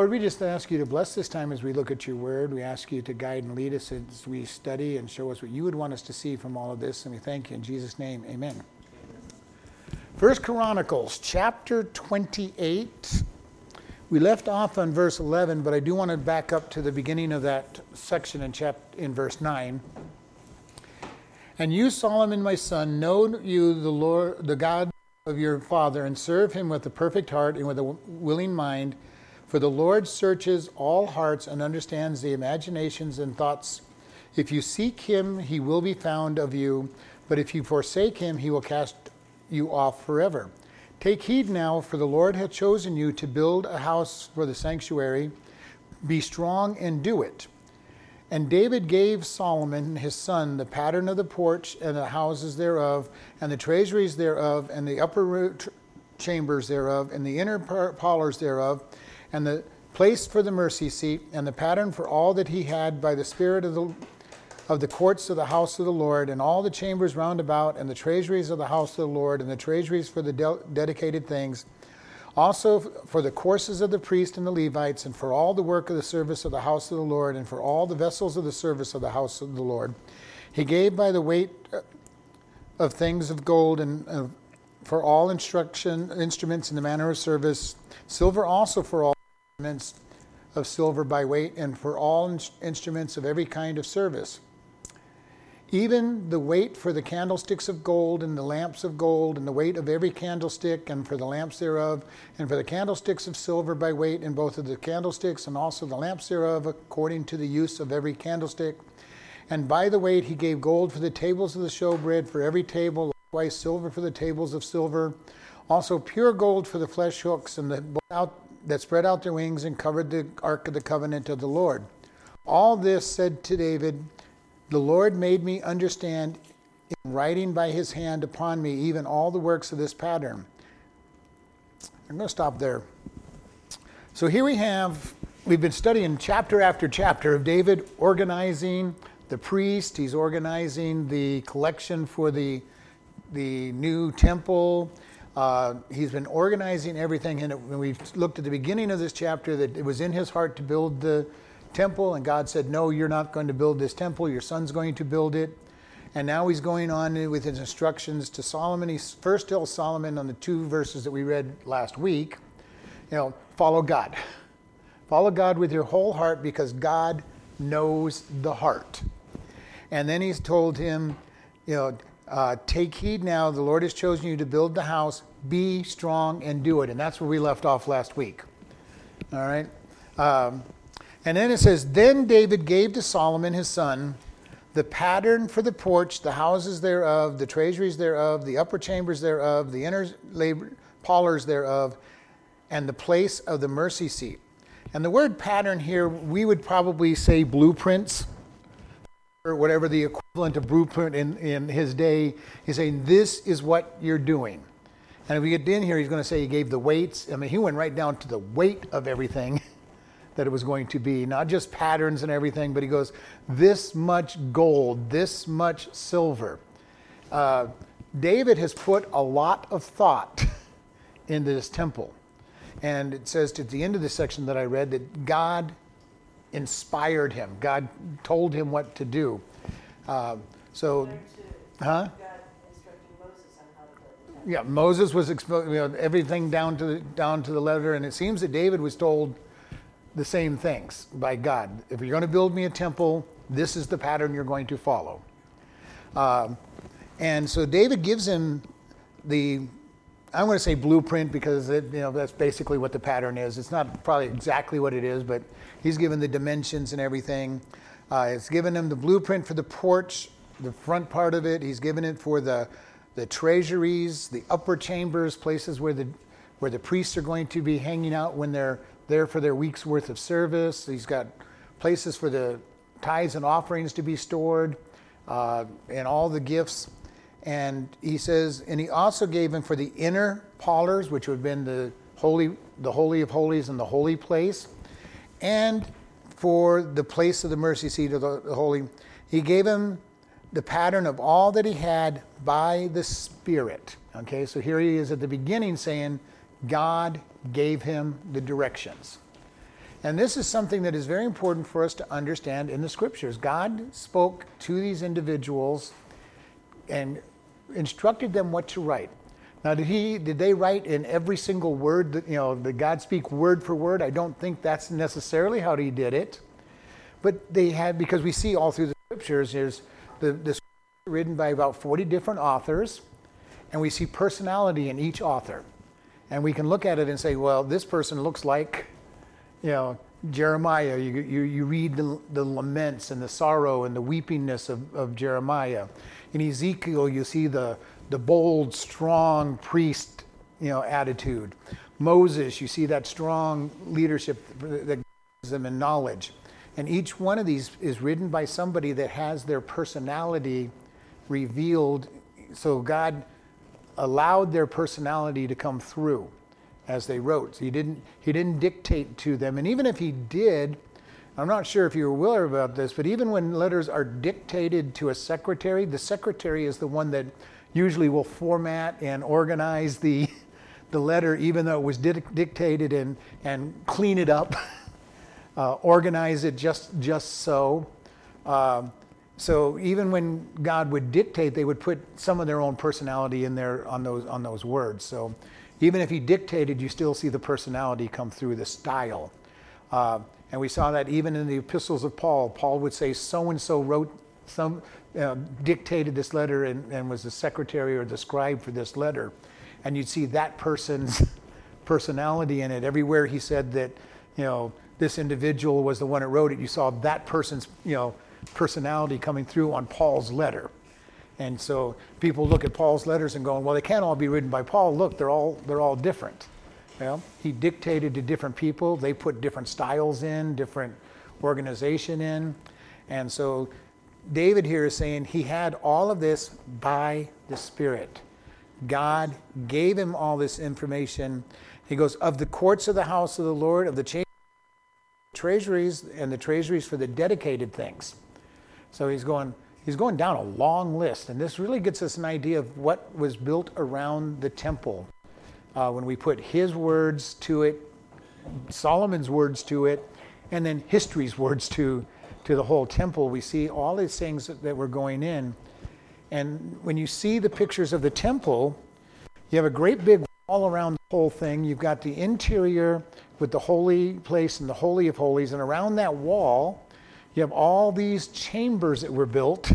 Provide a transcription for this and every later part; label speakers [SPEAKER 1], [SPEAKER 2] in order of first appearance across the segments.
[SPEAKER 1] Lord, we just ask you to bless this time as we look at your word. We ask you to guide and lead us as we study and show us what you would want us to see from all of this. And we thank you in Jesus' name. Amen. First Chronicles chapter 28. We left off on verse 11, but I do want to back up to the beginning of that section in, chap- in verse 9. And you, Solomon, my son, know you the Lord, the God of your father, and serve him with a perfect heart and with a willing mind. For the Lord searches all hearts and understands the imaginations and thoughts. If you seek him, he will be found of you, but if you forsake him, he will cast you off forever. Take heed now, for the Lord hath chosen you to build a house for the sanctuary. Be strong and do it. And David gave Solomon his son the pattern of the porch and the houses thereof, and the treasuries thereof, and the upper chambers thereof, and the inner parlors thereof, and the place for the mercy seat, and the pattern for all that he had by the Spirit of the of the courts of the house of the Lord, and all the chambers round about, and the treasuries of the house of the Lord, and the treasuries for the de- dedicated things also for the courses of the priest and the Levites, and for all the work of the service of the house of the Lord, and for all the vessels of the service of the house of the Lord. He gave by the weight of things of gold and uh, for all instruction instruments in the manner of service, silver also for all instruments of silver by weight, and for all in- instruments of every kind of service even the weight for the candlesticks of gold and the lamps of gold, and the weight of every candlestick, and for the lamps thereof, and for the candlesticks of silver by weight, and both of the candlesticks and also the lamps thereof, according to the use of every candlestick. And by the weight he gave gold for the tables of the showbread, for every table, likewise silver for the tables of silver, also pure gold for the flesh hooks, and the out, that spread out their wings and covered the ark of the covenant of the Lord. All this said to David the Lord made me understand in writing by his hand upon me even all the works of this pattern. I'm going to stop there. So here we have, we've been studying chapter after chapter of David organizing the priest, he's organizing the collection for the, the new temple. Uh, he's been organizing everything, and when we looked at the beginning of this chapter, that it was in his heart to build the temple, and God said, No, you're not going to build this temple, your son's going to build it. And now he's going on with his instructions to Solomon. He first tells Solomon on the two verses that we read last week, you know, follow God. Follow God with your whole heart because God knows the heart. And then he's told him, you know, uh, take heed now, the Lord has chosen you to build the house, be strong and do it. And that's where we left off last week. All right? Um, and then it says, Then David gave to Solomon his son the pattern for the porch, the houses thereof, the treasuries thereof, the upper chambers thereof, the inner labor, parlors thereof, and the place of the mercy seat. And the word pattern here, we would probably say blueprints, or whatever the equivalent of blueprint in, in his day. He's saying, This is what you're doing. And if we get in here, he's going to say he gave the weights. I mean, he went right down to the weight of everything. that it was going to be, not just patterns and everything, but he goes, this much gold, this much silver. Uh, David has put a lot of thought into this temple. And it says at the end of the section that I read that God inspired him, God told him what to do. Uh, so, huh? Yeah, Moses was exposed, you know, everything down to the, down to the letter, and it seems that David was told the same things by God. If you're going to build me a temple, this is the pattern you're going to follow. Um, and so David gives him the, I'm going to say blueprint because it, you know that's basically what the pattern is. It's not probably exactly what it is, but he's given the dimensions and everything. Uh, it's given him the blueprint for the porch, the front part of it. He's given it for the the treasuries, the upper chambers, places where the where the priests are going to be hanging out when they're there for their week's worth of service. He's got places for the tithes and offerings to be stored uh, and all the gifts. And he says, and he also gave him for the inner parlors, which would have been the holy, the holy of holies and the holy place, and for the place of the mercy seat of the, the holy. He gave him the pattern of all that he had by the Spirit. Okay, so here he is at the beginning saying, God gave him the directions. And this is something that is very important for us to understand in the scriptures. God spoke to these individuals and instructed them what to write. Now, did he did they write in every single word that you know? Did God speak word for word? I don't think that's necessarily how he did it, but they had because we see all through the scriptures is the the written by about forty different authors, and we see personality in each author, and we can look at it and say, well, this person looks like, you know, Jeremiah. You you, you read the, the laments and the sorrow and the weepingness of, of Jeremiah. In Ezekiel, you see the the bold, strong priest, you know, attitude. Moses, you see that strong leadership that gives them in knowledge. And each one of these is written by somebody that has their personality revealed. So God allowed their personality to come through as they wrote. So he didn't he didn't dictate to them. And even if he did, I'm not sure if you're aware about this, but even when letters are dictated to a secretary, the secretary is the one that usually will format and organize the, the letter, even though it was dictated, and, and clean it up, uh, organize it just, just so. Um, so even when God would dictate, they would put some of their own personality in there on those, on those words. So even if he dictated, you still see the personality come through, the style. Uh, and we saw that even in the epistles of Paul. Paul would say, so and so wrote some, uh, dictated this letter and, and was the secretary or the scribe for this letter. And you'd see that person's personality in it. Everywhere he said that, you know, this individual was the one that wrote it, you saw that person's, you know, personality coming through on Paul's letter. And so people look at Paul's letters and going, well, they can't all be written by Paul. Look, they're all they're all different. Well, he dictated to different people. They put different styles in, different organization in. And so David here is saying he had all of this by the Spirit. God gave him all this information. He goes, Of the courts of the house of the Lord, of the treasuries, and the treasuries for the dedicated things. So he's going, he's going down a long list. And this really gets us an idea of what was built around the temple. Uh, when we put his words to it, Solomon's words to it, and then history's words to to the whole temple, we see all these things that were going in. And when you see the pictures of the temple, you have a great big wall around the whole thing. You've got the interior with the holy place and the Holy of Holies. And around that wall, you have all these chambers that were built.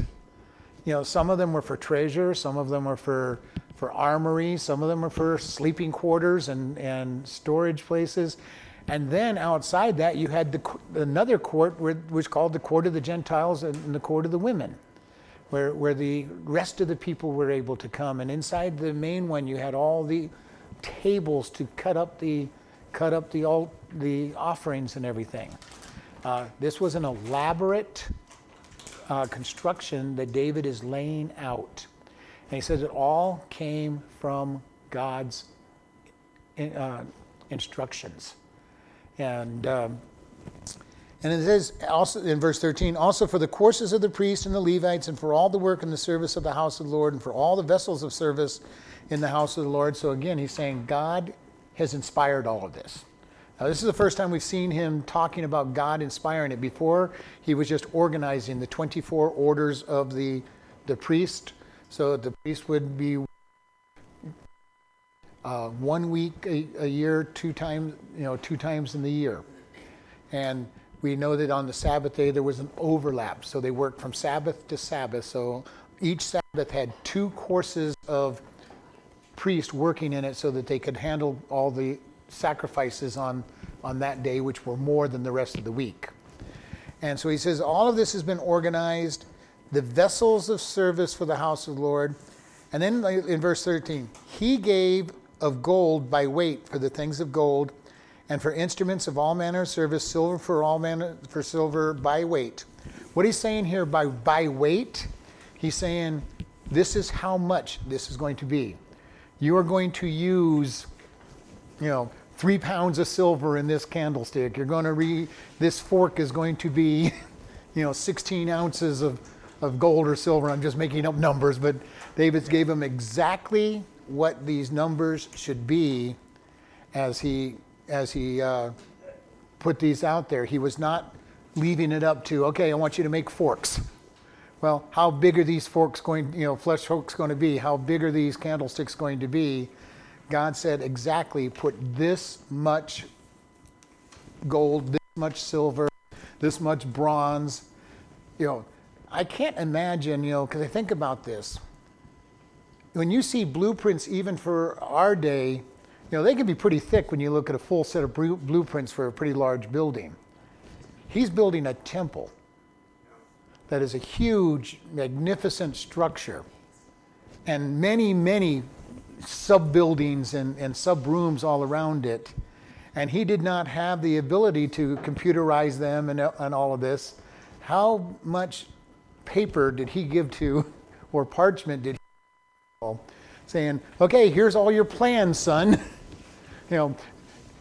[SPEAKER 1] You know, some of them were for treasure, some of them were for, for armory, some of them were for sleeping quarters and, and storage places. And then outside that, you had the, another court, which was called the Court of the Gentiles and the Court of the Women, where, where the rest of the people were able to come. And inside the main one, you had all the tables to cut up the, cut up the, all, the offerings and everything. Uh, this was an elaborate uh, construction that David is laying out. And he says it all came from God's uh, instructions. And, um, and it says also in verse 13, also for the courses of the priests and the Levites, and for all the work in the service of the house of the Lord, and for all the vessels of service in the house of the Lord. So again, he's saying God has inspired all of this. Now, this is the first time we've seen him talking about God inspiring it. Before, he was just organizing the 24 orders of the, the priest. So the priest would be uh, one week a, a, year, two times, you know, two times in the year. And we know that on the Sabbath day there was an overlap, so they worked from Sabbath to Sabbath. So each Sabbath had two courses of priests working in it, so that they could handle all the sacrifices on on that day, which were more than the rest of the week. And so he says all of this has been organized. The vessels of service for the house of the Lord. And then in verse 13, he gave of gold by weight for the things of gold, and for instruments of all manner of service, silver for all manner for silver by weight. What he's saying here by by weight, he's saying this is how much this is going to be. You are going to use, you know, three pounds of silver in this candlestick. You're going to re this fork is going to be, you know, 16 ounces of, of gold or silver. I'm just making up numbers, but David gave him exactly what these numbers should be as he as he uh, put these out there. He was not leaving it up to, okay, I want you to make forks. Well, how big are these forks going, you know, flesh forks going to be? How big are these candlesticks going to be? God said, exactly, put this much gold, this much silver, this much bronze. You know, I can't imagine, you know, because I think about this. When you see blueprints, even for our day, you know, they can be pretty thick when you look at a full set of blueprints for a pretty large building. He's building a temple that is a huge, magnificent structure and many, many sub buildings and, and sub rooms all around it. And he did not have the ability to computerize them and, and all of this. How much paper did he give to, or parchment did he saying, okay, here's all your plans, son? you know,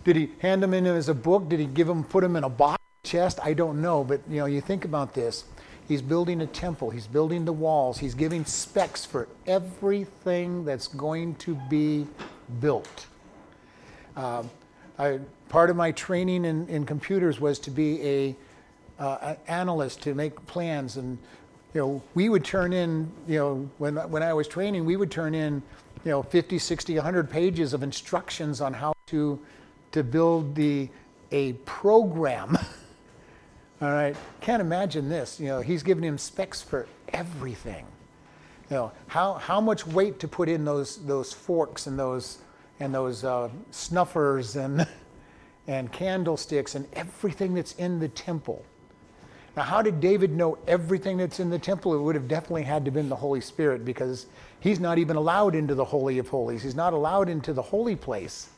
[SPEAKER 1] did he hand them in as a book? Did he give them, put them in a box chest? I don't know, but you know, you think about this. He's building a temple. He's building the walls. He's giving specs for everything that's going to be built. Uh, I, part of my training in, in computers was to be a uh, analyst to make plans and you know we would turn in you know when when I was training we would turn in you know 50 60 100 pages of instructions on how to to build the a program All right, can't imagine this. You know, he's giving him specs for everything. You know, how, how much weight to put in those, those forks and those, and those uh, snuffers and, and candlesticks and everything that's in the temple. Now, how did David know everything that's in the temple? It would have definitely had to have been the Holy Spirit because he's not even allowed into the Holy of Holies. He's not allowed into the holy place.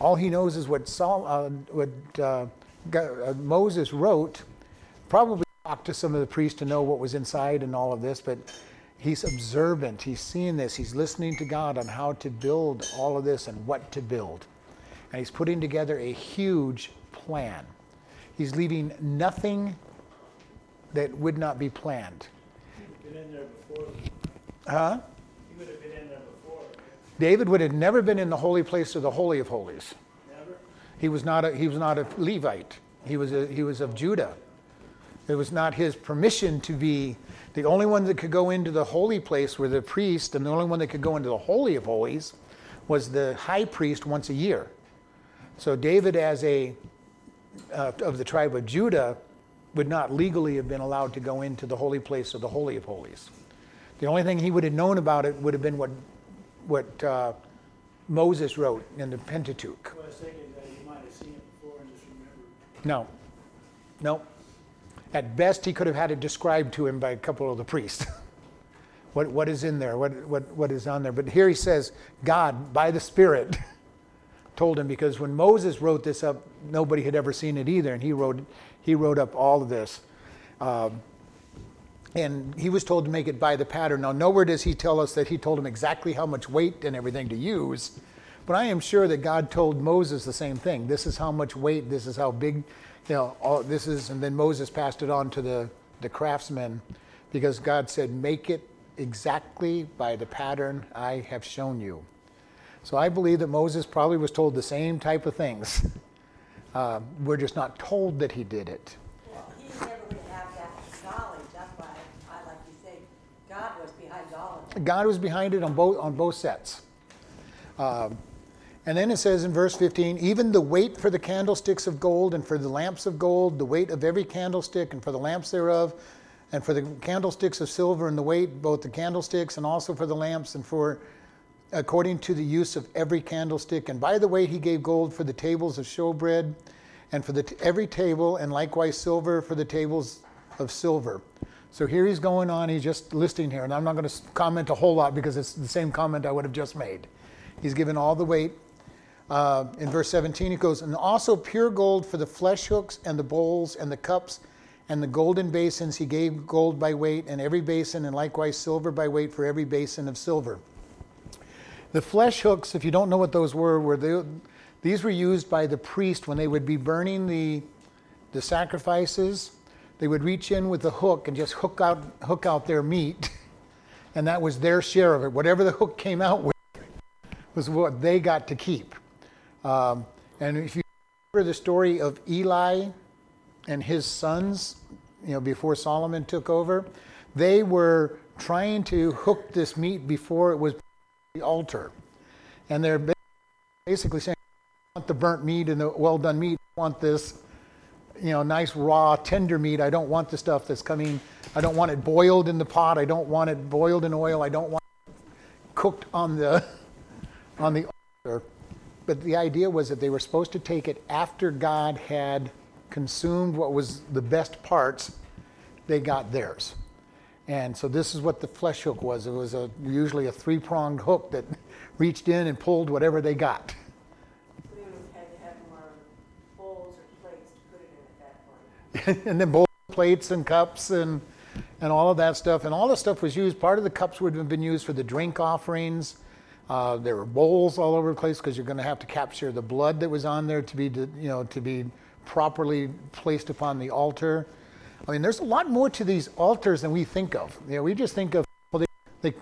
[SPEAKER 1] All he knows is what, Saul, uh, what uh, uh Moses wrote probably talked to some of the priests to know what was inside and all of this, but he's observant. He's seeing this. He's listening to God on how to build all of this and what to build. And he's putting together a huge plan. He's leaving nothing that would not be planned.
[SPEAKER 2] Been in there before.
[SPEAKER 1] Huh?
[SPEAKER 2] He would have been in there before.
[SPEAKER 1] David would have never been in the holy place or the holy of holies.
[SPEAKER 2] Never?
[SPEAKER 1] He was not a, he was not a Levite. He was, a, he was of Judah. It was not his permission to be the only one that could go into the holy place were the priest, and the only one that could go into the Holy of Holies was the high priest once a year. So David, as a uh, of the tribe of Judah, would not legally have been allowed to go into the holy place of the Holy of Holies. The only thing he would have known about it would have been what what uh, Moses wrote in the Pentateuch.
[SPEAKER 2] Well, I was thinking that he might have seen it before and just remembered.
[SPEAKER 1] No, no. At best, he could have had it described to him by a couple of the priests. what, what is in there? What, what, what is on there? But here he says, God, by the Spirit, told him because when Moses wrote this up, nobody had ever seen it either, and he wrote, he wrote up all of this. Um, and he was told to make it by the pattern. Now, nowhere does he tell us that he told him exactly how much weight and everything to use, but I am sure that God told Moses the same thing. This is how much weight, this is how big you know, all, this is, and then Moses passed it on to the, the craftsmen because God said, make it exactly by the pattern I have shown you. So I believe that Moses probably was told the same type of things. Uh, we're just not told that he did it.
[SPEAKER 3] Well, he never would have that knowledge. That's why I like to say God was behind all of it.
[SPEAKER 1] God was behind it on both on both sets. Um, and then it says in verse 15, even the weight for the candlesticks of gold and for the lamps of gold, the weight of every candlestick and for the lamps thereof, and for the candlesticks of silver and the weight, both the candlesticks and also for the lamps, and for according to the use of every candlestick. And by the way, he gave gold for the tables of showbread, and for the t- every table, and likewise silver for the tables of silver. So here he's going on, he's just listing here, and I'm not going to comment a whole lot because it's the same comment I would have just made. He's given all the weight uh, in verse 17, he goes, And also pure gold for the flesh hooks and the bowls and the cups and the golden basins. He gave gold by weight, and every basin, and likewise silver by weight for every basin of silver. The flesh hooks, if you don't know what those were, were they, these were used by the priest when they would be burning the, the sacrifices. They would reach in with the hook and just hook out, hook out their meat, and that was their share of it. Whatever the hook came out with was what they got to keep. Um, and if you remember the story of Eli and his sons, you know, before Solomon took over? They were trying to hook this meat before it was the altar. And they're basically saying, I want the burnt meat and the well done meat. I want this, you know, nice raw, tender meat. I don't want the stuff that's coming. I don't want it boiled in the pot. I don't want it boiled in oil. I don't want it cooked on the on the altar. But the idea was that they were supposed to take it after God had consumed what was the best parts, they got theirs. And so this is what the flesh hook was. It was a, usually a three pronged hook that reached in and pulled whatever they got. And then bowls, plates, and cups, and and all of that stuff. And all the stuff was used. Part of the cups would have been used for the drink offerings. Uh, there were bowls all over the place because you're going to have to capture the blood that was on there to be, you know, to be properly placed upon the altar. I mean, there's a lot more to these altars than we think of. You know, we just think of well, they they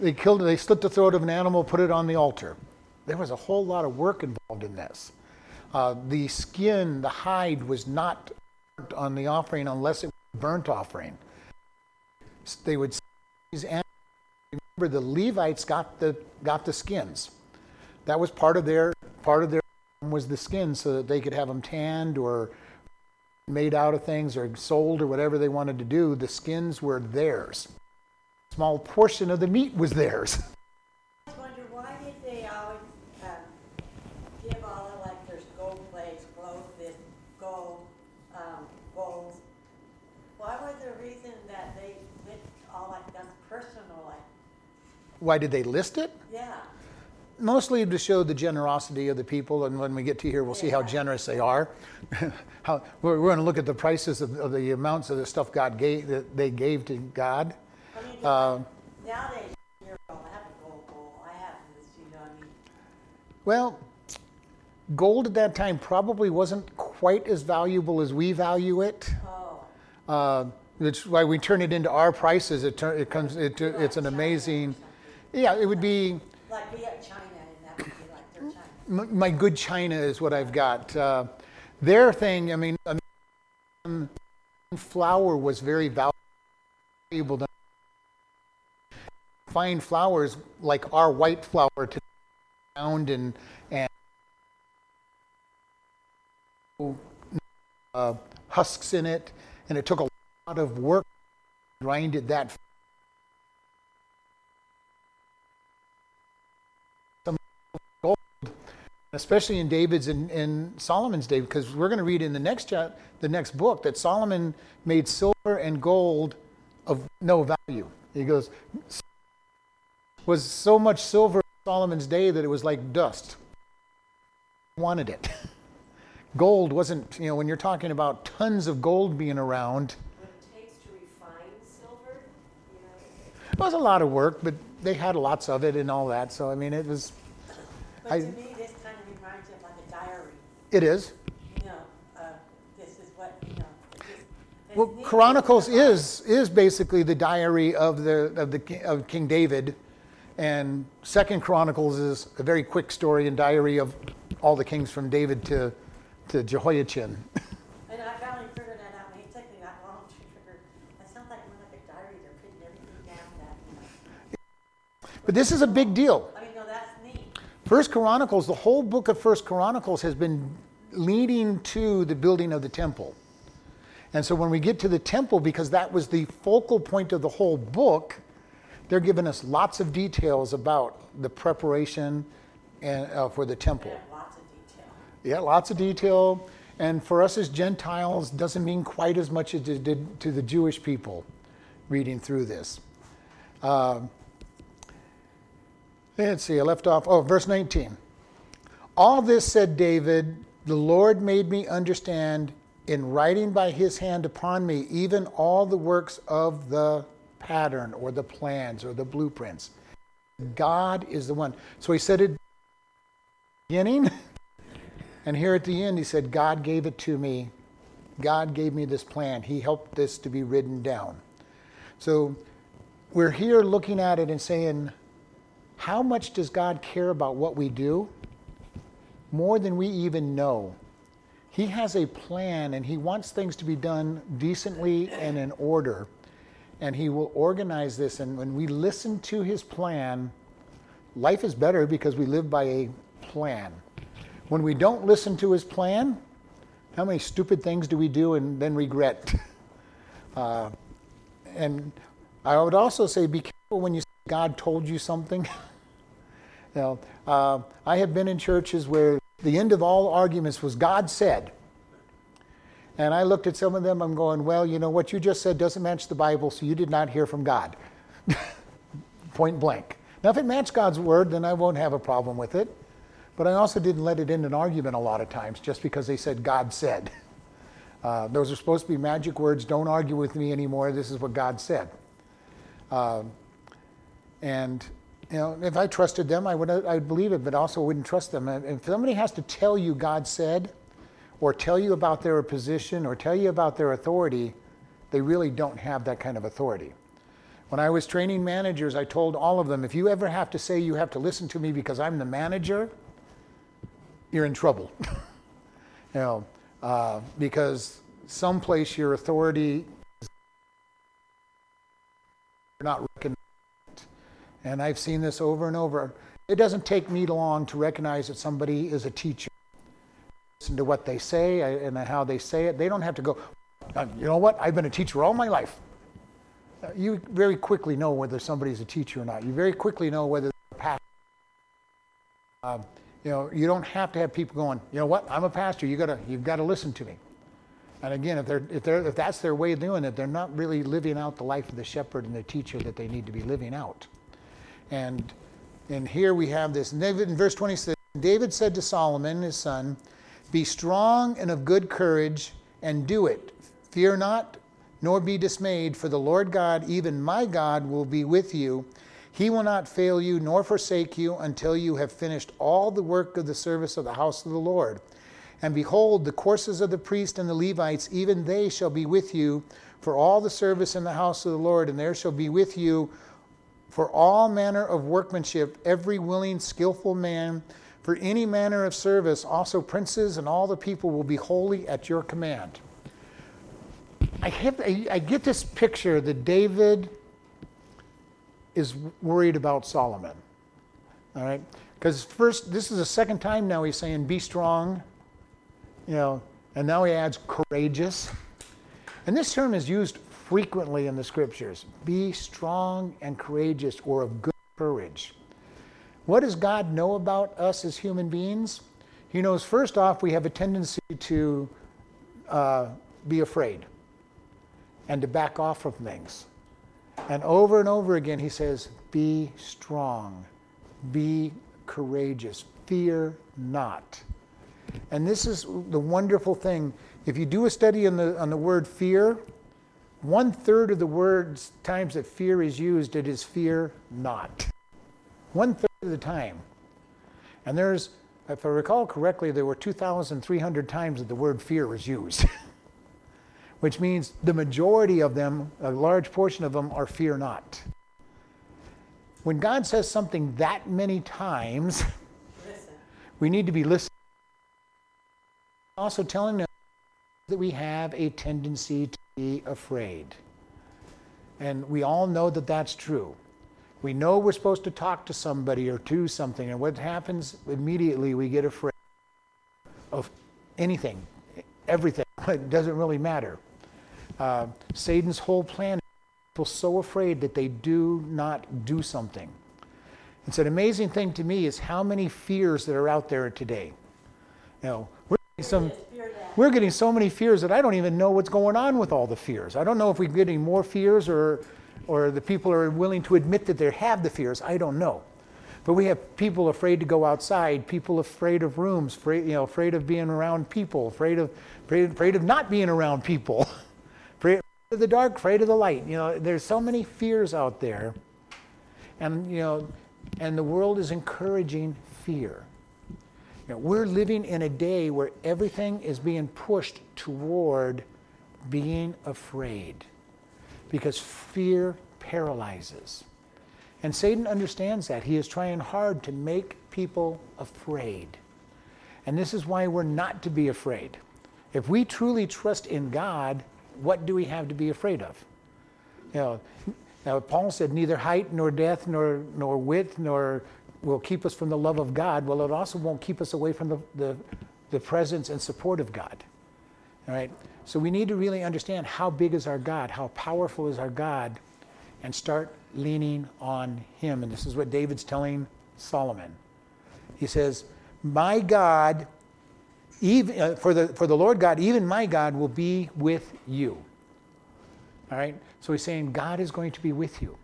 [SPEAKER 1] they killed, they slit the throat of an animal, put it on the altar. There was a whole lot of work involved in this. Uh, the skin, the hide, was not on the offering unless it was a burnt offering. They would these animals. Remember, the Levites got the got the skins. That was part of their part of their was the skins, so that they could have them tanned or made out of things or sold or whatever they wanted to do. The skins were theirs. A small portion of the meat was theirs.
[SPEAKER 3] I wonder why did they always um, give all the like there's gold plates, gold this, gold um, bowls. Why was the reason that they did all like that's personal like
[SPEAKER 1] Why did they list it?
[SPEAKER 3] yeah
[SPEAKER 1] mostly to show the generosity of the people. And when we get to here, we'll see how generous they are. how, we're, we're going to look at the prices of, of the amounts of the stuff God gave that they gave to God.
[SPEAKER 3] I mean
[SPEAKER 1] Uh,
[SPEAKER 3] nowadays you don't have a gold. I have this, you know. what I mean
[SPEAKER 1] Well, gold at that time probably wasn't quite as valuable as we value it.
[SPEAKER 3] oh
[SPEAKER 1] Uh, that's why we turn it into our prices. It, turn, it comes. It, it's an amazing. Yeah, it would be.
[SPEAKER 3] like we have China and that would be like their China.
[SPEAKER 1] m- my good China is what I've got. Uh, their thing, I mean, um, flour was very valuable. To find flowers like our white flour to pound and and uh, husks in it, and it took a lot of work to grind it that especially in David's and, and Solomon's day, because we're going to read in the next chap, the next book that Solomon made silver and gold of no value. He goes, was so much silver in Solomon's day that it was like dust. Wanted it. Gold wasn't, you know, when you're talking about tons of gold being around,
[SPEAKER 3] What it takes to refine silver, you know.
[SPEAKER 1] it was a lot of work, but they had lots of it and all that. So, I mean, it was,
[SPEAKER 3] But
[SPEAKER 1] I-
[SPEAKER 3] to me, this kind of reminds me of like a diary.
[SPEAKER 1] It is.
[SPEAKER 3] Uh, this is what you know. It's
[SPEAKER 1] Well. Chronicles is is basically the diary of the of the of King David, and Second Chronicles is a very quick story and diary of all the kings from David to to Jehoiachin.
[SPEAKER 3] And I finally figured that out. It took me that long to figure. That sounds like more like a diary. They're putting everything down. That.
[SPEAKER 1] But this is a big deal.
[SPEAKER 3] I mean, no, that's neat.
[SPEAKER 1] First Chronicles, the whole book of First Chronicles has been leading to the building of the temple. And so when we get to the temple, because that was the focal point of the whole book, they're giving us lots of details about the preparation and, uh, for the temple.
[SPEAKER 3] have lots of detail.
[SPEAKER 1] Yeah, lots of detail. And for us as Gentiles, doesn't mean quite as much as it did to the Jewish people reading through this. Um, let's see, I left off. Oh, verse 19. All this said David, the Lord made me understand in writing by his hand upon me even all the works of the pattern or the plans or the blueprints. God is the one. So he said it beginning. And here at the end, he said, God gave it to me. God gave me this plan. He helped this to be written down. So we're here looking at it and saying, how much does God care about what we do? More than we even know. He has a plan and he wants things to be done decently and in order. And he will organize this. And when we listen to his plan, life is better because we live by a plan. When we don't listen to his plan, how many stupid things do we do and then regret? Uh, and I would also say be careful when you say God told you something. know, uh, I have been in churches where the end of all arguments was God said. And I looked at some of them, I'm going, well, you know, what you just said doesn't match the Bible, so you did not hear from God. Point blank. Now, if it matched God's word, then I won't have a problem with it. But I also didn't let it in an argument a lot of times just because they said God said. Uh, those are supposed to be magic words. Don't argue with me anymore. This is what God said. Uh, and you know, if I trusted them, I would I'd believe it, but also wouldn't trust them. And if somebody has to tell you God said, or tell you about their position, or tell you about their authority, they really don't have that kind of authority. When I was training managers, I told all of them, if you ever have to say you have to listen to me because I'm the manager, you're in trouble. you know, uh, because someplace your authority is not recognized. And I've seen this over and over. It doesn't take me long to recognize that somebody is a teacher. Listen to what they say and how they say it. They don't have to go, uh, you know what, I've been a teacher all my life. Uh, you very quickly know whether somebody's a teacher or not. You very quickly know whether they're a pastor. Uh, you know, you don't have to have people going, you know what, I'm a pastor, you gotta, you've got to listen to me. And again, if, they're, if, they're, if that's their way of doing it, they're not really living out the life of the shepherd and the teacher that they need to be living out. And, and here we have this. David, in verse 26, David said to Solomon, his son, Be strong and of good courage, and do it. Fear not, nor be dismayed, for the Lord God, even my God, will be with you he will not fail you nor forsake you until you have finished all the work of the service of the house of the Lord. And behold, the courses of the priest and the Levites, even they shall be with you for all the service in the house of the Lord, and there shall be with you for all manner of workmanship, every willing, skillful man, for any manner of service. Also, princes and all the people will be holy at your command. I, have, I get this picture that David is worried about Solomon. All right? Because first, this is the second time now he's saying, be strong, you know, and now he adds courageous. And this term is used frequently in the scriptures be strong and courageous or of good courage. What does God know about us as human beings? He knows, first off, we have a tendency to uh, be afraid and to back off from things. And over and over again, he says, Be strong, be courageous, fear not. And this is the wonderful thing. If you do a study on the, on the word fear, one third of the words times that fear is used, it is fear not. One third of the time. And there's, if I recall correctly, there were 2,300 times that the word fear was used. which means the majority of them, a large portion of them, are fear not. When God says something that many times, Listen. we need to be listening. Also telling us that we have a tendency to be afraid. And we all know that that's true. We know we're supposed to talk to somebody or do something, and what happens immediately, we get afraid of anything, everything. It doesn't really matter. Uh, Satan's whole plan is people so afraid that they do not do something. It's an amazing thing to me is how many fears that are out there today. You know, we're some we're getting so many fears that I don't even know what's going on with all the fears. I don't know if we're getting more fears or or the people are willing to admit that they have the fears. I don't know. But we have people afraid to go outside, people afraid of rooms, afraid, you know, afraid of being around people, afraid of afraid, afraid of not being around people. Afraid of the dark, afraid of the light. You know, there's so many fears out there. And, you know, and the world is encouraging fear. You know, we're living in a day where everything is being pushed toward being afraid because fear paralyzes. And Satan understands that. He is trying hard to make people afraid. And this is why we're not to be afraid. If we truly trust in God, what do we have to be afraid of? You know, now Paul said, neither height nor death nor nor width nor will keep us from the love of God. Well, it also won't keep us away from the, the, the presence and support of God. All right? So we need to really understand how big is our God, how powerful is our God, and start leaning on Him. And this is what David's telling Solomon. He says, My God, even, uh, for, the, for the Lord God, even my God will be with you. All right? So he's saying, God is going to be with you.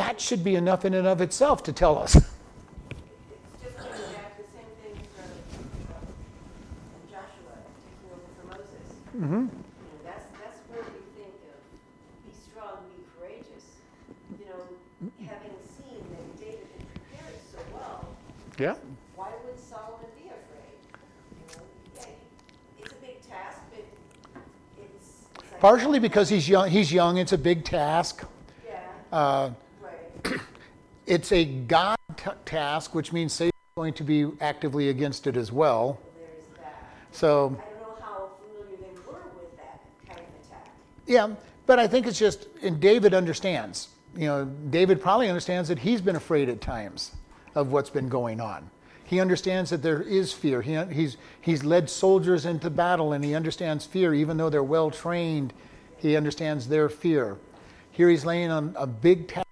[SPEAKER 1] That should be enough in and of itself to tell us.
[SPEAKER 3] It's just coming back the same thing from from Joshua taking over for Moses.
[SPEAKER 1] Mm-hmm.
[SPEAKER 3] You know, that's, that's where we think of be strong, be courageous. You know, having seen that David had prepared so well,
[SPEAKER 1] Yeah.
[SPEAKER 3] why would Solomon be afraid? You know, yeah, it's a big task, but it's. it's like-
[SPEAKER 1] Partially because he's young. He's young. It's a big task.
[SPEAKER 3] Yeah,
[SPEAKER 1] Uh. it's a God t- task, which means Satan's going to be actively against it as well. So,
[SPEAKER 3] I don't know how familiar they were with that kind of attack.
[SPEAKER 1] yeah, but I think it's just, and David understands. You know, David probably understands that he's been afraid at times of what's been going on. He understands that there is fear. He, he's, he's led soldiers into battle and he understands fear, even though they're well trained, he understands their fear. Here he's laying on a big task.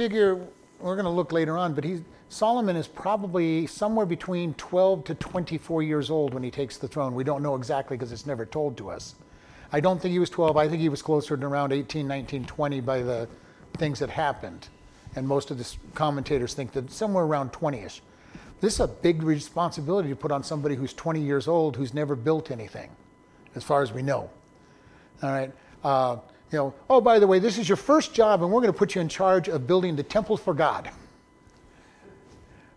[SPEAKER 1] Figure, we're going to look later on, but he's, Solomon is probably somewhere between 12 to 24 years old when he takes the throne. We don't know exactly because it's never told to us. I don't think he was 12. I think he was closer to around 18, 19, 20 by the things that happened. And most of the commentators think that somewhere around 20 ish. This is a big responsibility to put on somebody who's 20 years old who's never built anything, as far as we know. All right. Uh, you know, oh, by the way, this is your first job, and we're going to put you in charge of building the temple for God.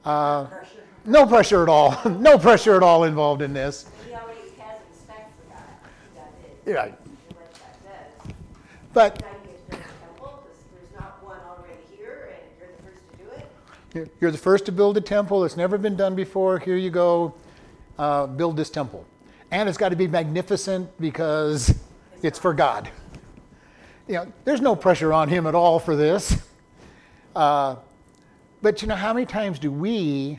[SPEAKER 1] Uh, no pressure at all. no pressure at all involved in this.
[SPEAKER 3] He already has respect for God. God did.
[SPEAKER 1] Yeah.
[SPEAKER 3] And what God does.
[SPEAKER 1] But
[SPEAKER 3] you get to build a temple, because there's not one already here, and you're the first to it.
[SPEAKER 1] you're- you're the first to build a temple. It's never been done before. Here you go. Uh, build this temple. And it's got to be magnificent because it's for God. You know, there's no pressure on him at all for this. Uh, but you know, how many times do we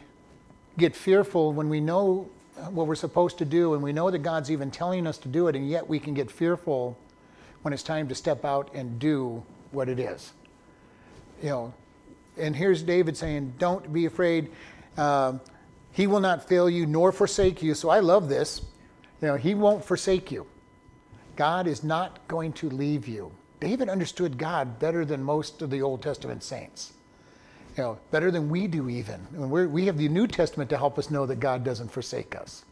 [SPEAKER 1] get fearful when we know what we're supposed to do and we know that God's even telling us to do it, and yet we can get fearful when it's time to step out and do what it is? You know, and here's David saying, Don't be afraid. Um, he will not fail you nor forsake you. So I love this. You know, he won't forsake you. God is not going to leave you. David understood God better than most of the Old Testament saints. You know, better than we do even. And we have the New Testament to help us know that God doesn't forsake us.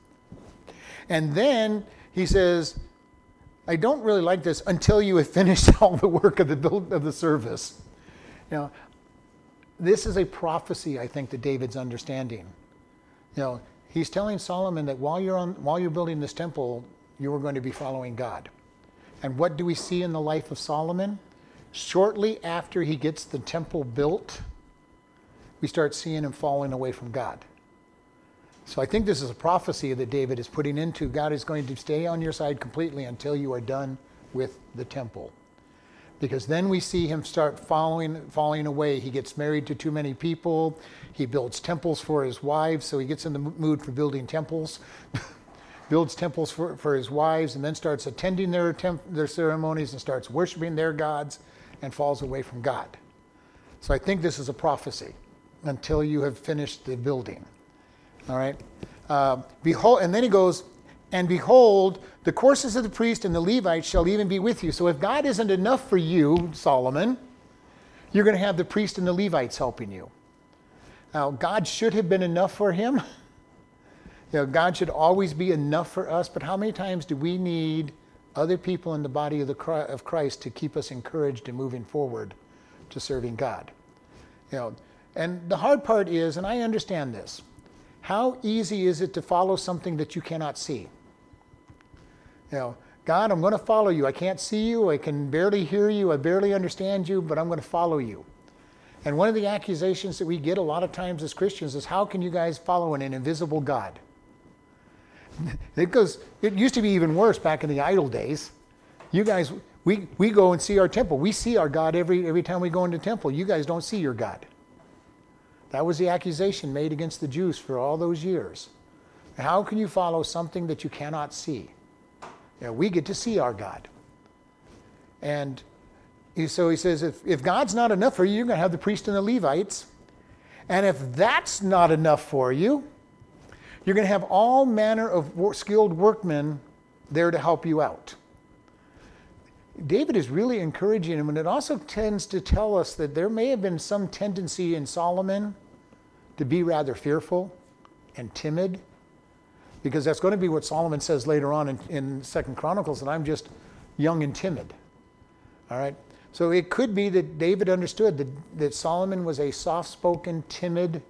[SPEAKER 1] And then he says, I don't really like this until you have finished all the work of the of the service. You know, this is a prophecy I think that David's understanding. You know, he's telling Solomon that while you're on while you're building this temple, you are going to be following God. And what do we see in the life of Solomon? Shortly after he gets the temple built, we start seeing him falling away from God. So I think this is a prophecy that David is putting into. God is going to stay on your side completely until you are done with the temple. Because then we see him start following, falling away. He gets married to too many people. He builds temples for his wives, so he gets in the mood for building temples. builds temples for, for his wives, and then starts attending their, temp, their ceremonies and starts worshiping their gods and falls away from God. So I think this is a prophecy until you have finished the building. All right. Uh, behold, and then he goes, and behold, the courses of the priest and the Levites shall even be with you. So if God isn't enough for you, Solomon, you're going to have the priest and the Levites helping you. Now, God should have been enough for him. You know, God should always be enough for us, but how many times do we need other people in the body of, the, of Christ to keep us encouraged and moving forward to serving God? You know, and the hard part is, and I understand this, how easy is it to follow something that you cannot see? You know, God, I'm going to follow you. I can't see you. I can barely hear you. I barely understand you, but I'm going to follow you. And one of the accusations that we get a lot of times as Christians is how can you guys follow an invisible God? it goes. It used to be even worse back in the idol days. You guys, we, we go and see our temple. We see our God every every time we go into temple. You guys don't see your God. That was the accusation made against the Jews for all those years. How can you follow something that you cannot see? Know, we get to see our God. And he, so he says, if, if God's not enough for you, you're going to have the priest and the Levites. And if that's not enough for you, you're going to have all manner of skilled workmen there to help you out. David is really encouraging him, and it also tends to tell us that there may have been some tendency in Solomon to be rather fearful and timid, because that's going to be what Solomon says later on in, in Second Chronicles, that I'm just young and timid. All right? So it could be that David understood that, that Solomon was a soft spoken, timid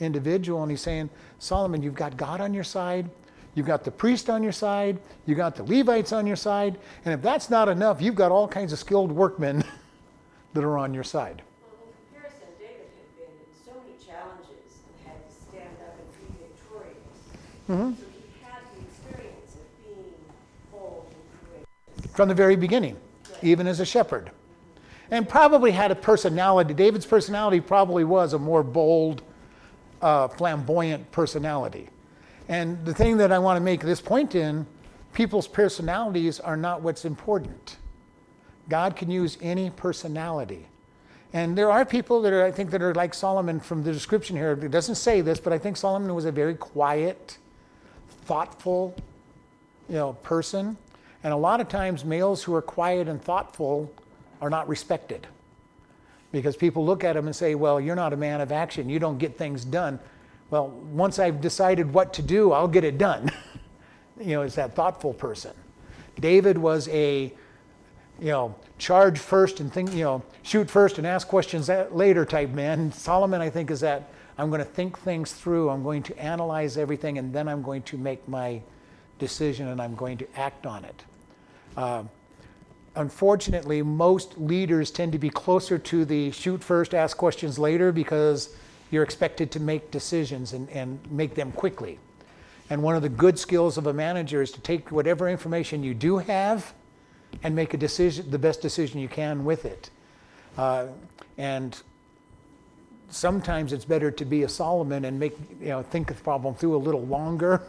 [SPEAKER 1] individual, and he's saying, Solomon, you've got God on your side, you've got the priest on your side, you've got the Levites on your side, and if that's not enough, you've got all kinds of skilled workmen that are on your side.
[SPEAKER 3] Well, in comparison, David had been in so many challenges and had to stand up and be victorious. Mm-hmm. So he had the experience of being bold and courageous.
[SPEAKER 1] From the very beginning, right. even as a shepherd and probably had a personality. David's personality probably was a more bold, uh, flamboyant personality. And the thing that I want to make this point in people's personalities are not what's important. God can use any personality. And there are people that are, I think, that are like Solomon from the description here. It doesn't say this, but I think Solomon was a very quiet, thoughtful, you know, person. And a lot of times, males who are quiet and thoughtful are not respected. Because people look at him and say, Well, you're not a man of action. You don't get things done. Well, once I've decided what to do, I'll get it done. you know, it's that thoughtful person. David was a, you know, charge first and think, you know, shoot first and ask questions later type man. Solomon, I think, is that I'm going to think things through. I'm going to analyze everything, and then I'm going to make my decision and I'm going to act on it. Uh, unfortunately, most leaders tend to be closer to the shoot first, ask questions later because you're expected to make decisions and, and make them quickly. And one of the good skills of a manager is to take whatever information you do have and make a decision, the best decision you can with it. Uh, and sometimes it's better to be a Solomon and make, you know, think the problem through a little longer.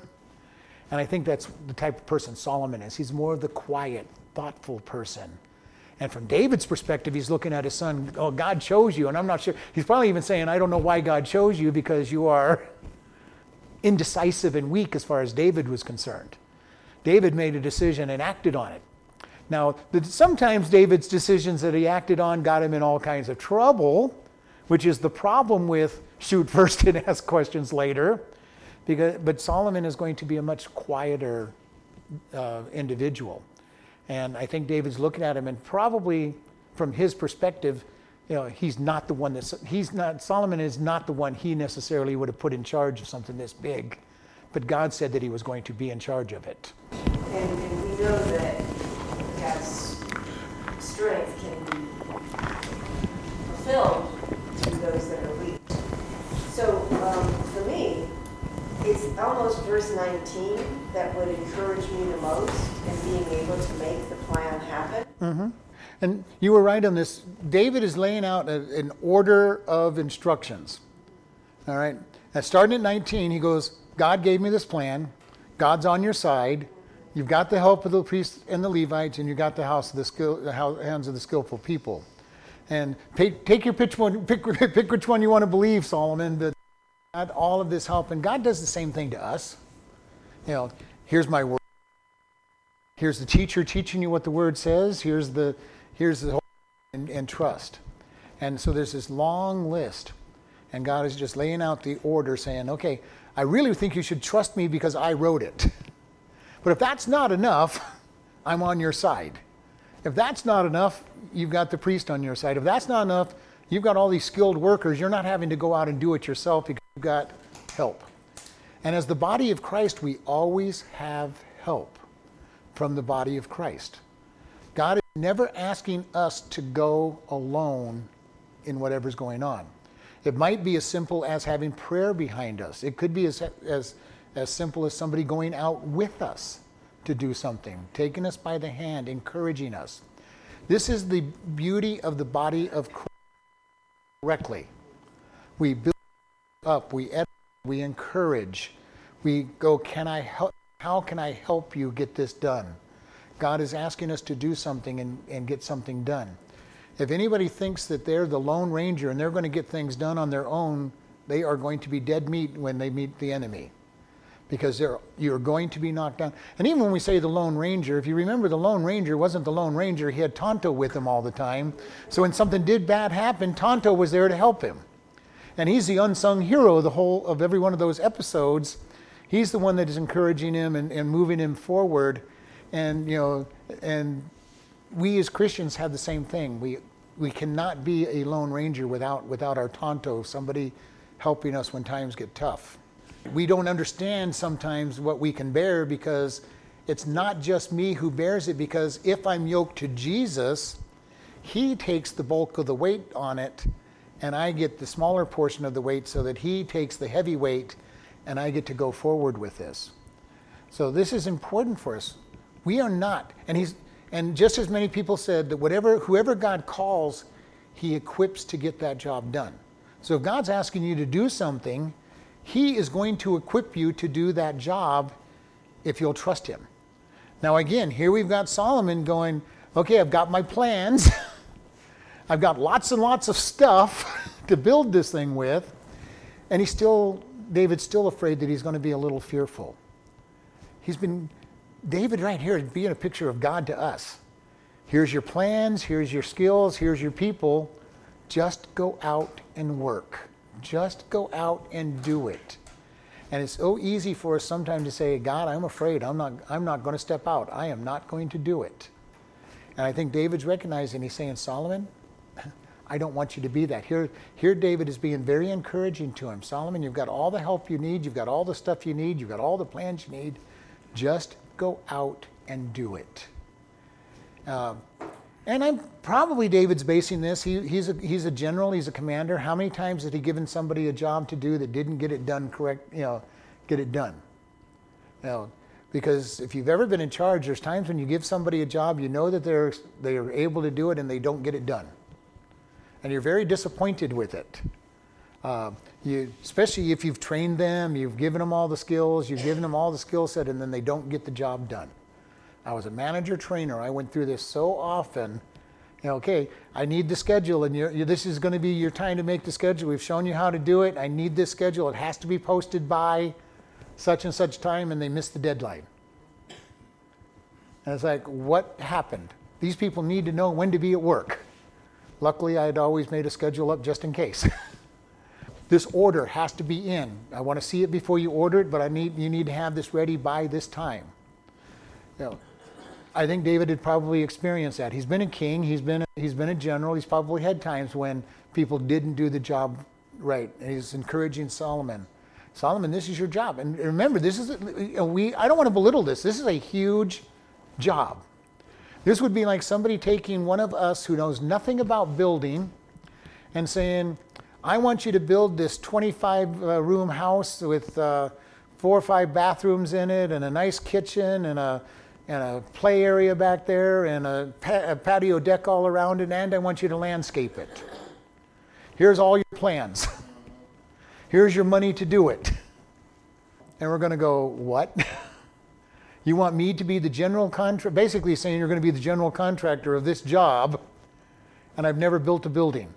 [SPEAKER 1] And I think that's the type of person Solomon is. He's more of the quiet, thoughtful person. And from David's perspective, he's looking at his son, oh, God chose you. And I'm not sure, he's probably even saying, I don't know why God chose you because you are indecisive and weak as far as David was concerned. David made a decision and acted on it. Now, the, sometimes David's decisions that he acted on got him in all kinds of trouble, which is the problem with shoot first and ask questions later. Because, but Solomon is going to be a much quieter uh, individual. And I think David's looking at him, and probably from his perspective, you know, he's not the one that he's not, Solomon is not the one he necessarily would have put in charge of something this big. But God said that he was going to be in charge of it.
[SPEAKER 3] And, and we know that God's strength can be fulfilled through those that are weak. So um, for me, it's almost verse 19 that would encourage me the most in being able to make the plan happen.
[SPEAKER 1] Mm-hmm. And you were right on this. David is laying out a, an order of instructions. All right. Now, starting at 19, he goes, God gave me this plan. God's on your side. You've got the help of the priests and the Levites, and you've got the house of the skill, the hands of the skillful people. And take, take your pitch one, pick, pick which one you want to believe, Solomon. But All of this help, and God does the same thing to us. You know, here's my word. Here's the teacher teaching you what the word says. Here's the here's the whole and, and trust. And so there's this long list, and God is just laying out the order, saying, "Okay, I really think you should trust me because I wrote it. But if that's not enough, I'm on your side. If that's not enough, you've got the priest on your side. If that's not enough, you've got all these skilled workers. You're not having to go out and do it yourself because you've got help. And as the body of Christ, we always have help from the body of Christ. God is never asking us to go alone in whatever's going on. It might be as simple as having prayer behind us. It could be as, as, as simple as somebody going out with us to do something, taking us by the hand, encouraging us. This is the beauty of the body of Christ correctly. We build up, we we encourage, we go, can I help? How can I help you get this done? God is asking us to do something and, and get something done. If anybody thinks that they're the Lone Ranger and they're going to get things done on their own, they are going to be dead meat when they meet the enemy because you're going to be knocked down. And even when we say the Lone Ranger, if you remember, the Lone Ranger wasn't the Lone Ranger. He had Tonto with him all the time. So when something did bad happen, Tonto was there to help him. And he's the unsung hero of the whole of every one of those episodes. He's the one that is encouraging him and, and moving him forward. And you know, and we as Christians have the same thing. We we cannot be a lone ranger without without our tonto, somebody helping us when times get tough. We don't understand sometimes what we can bear because it's not just me who bears it because if I'm yoked to Jesus, he takes the bulk of the weight on it and I get the smaller portion of the weight so that he takes the heavy weight and I get to go forward with this. So this is important for us. We are not, and he's, and just as many people said that whatever, whoever God calls, he equips to get that job done. So if God's asking you to do something, he is going to equip you to do that job if you'll trust him. Now, again, here we've got Solomon going, okay, I've got my plans. I've got lots and lots of stuff to build this thing with. And he's still David's still afraid that he's going to be a little fearful. He's been, David right here is being a picture of God to us. Here's your plans, here's your skills, here's your people. Just go out and work. Just go out and do it. And it's so easy for us sometimes to say, God, I'm afraid. I'm not, I'm not going to step out. I am not going to do it. And I think David's recognizing, he's saying, Solomon, I don't want you to be that. Here, here David is being very encouraging to him. Solomon, you've got all the help you need, you've got all the stuff you need, you've got all the plans you need. Just go out and do it. Uh, and I'm probably David's basing this. He, he's, a, he's a general, he's a commander. How many times has he given somebody a job to do that didn't get it done correct, you know, get it done? Know, because if you've ever been in charge, there's times when you give somebody a job, you know that they're, they're able to do it and they don't get it done and you're very disappointed with it. Uh, you, especially if you've trained them, you've given them all the skills, you've given them all the skill set, and then they don't get the job done. I was a manager trainer. I went through this so often. You know, okay, I need the schedule, and you're, you're, this is going to be your time to make the schedule. We've shown you how to do it. I need this schedule. It has to be posted by such and such time, and they missed the deadline. And it's like, what happened? These people need to know when to be at work. Luckily, I had always made a schedule up just in case. this order has to be in. I want to see it before you order it, but I need, you need to have this ready by this time. You know, I think David had probably experienced that. He's been a king, he's been a, he's been a general, he's probably had times when people didn't do the job right. And he's encouraging Solomon. Solomon, this is your job. And remember, this is a, we I don't want to belittle this. This is a huge job. This would be like somebody taking one of us who knows nothing about building and saying, I want you to build this 25 uh, room house with uh, four or five bathrooms in it and a nice kitchen and a, and a play area back there and a, pa- a patio deck all around it, and I want you to landscape it. Here's all your plans. Here's your money to do it. And we're going to go, What? You want me to be the general contractor, basically saying you're going to be the general contractor of this job, and I've never built a building.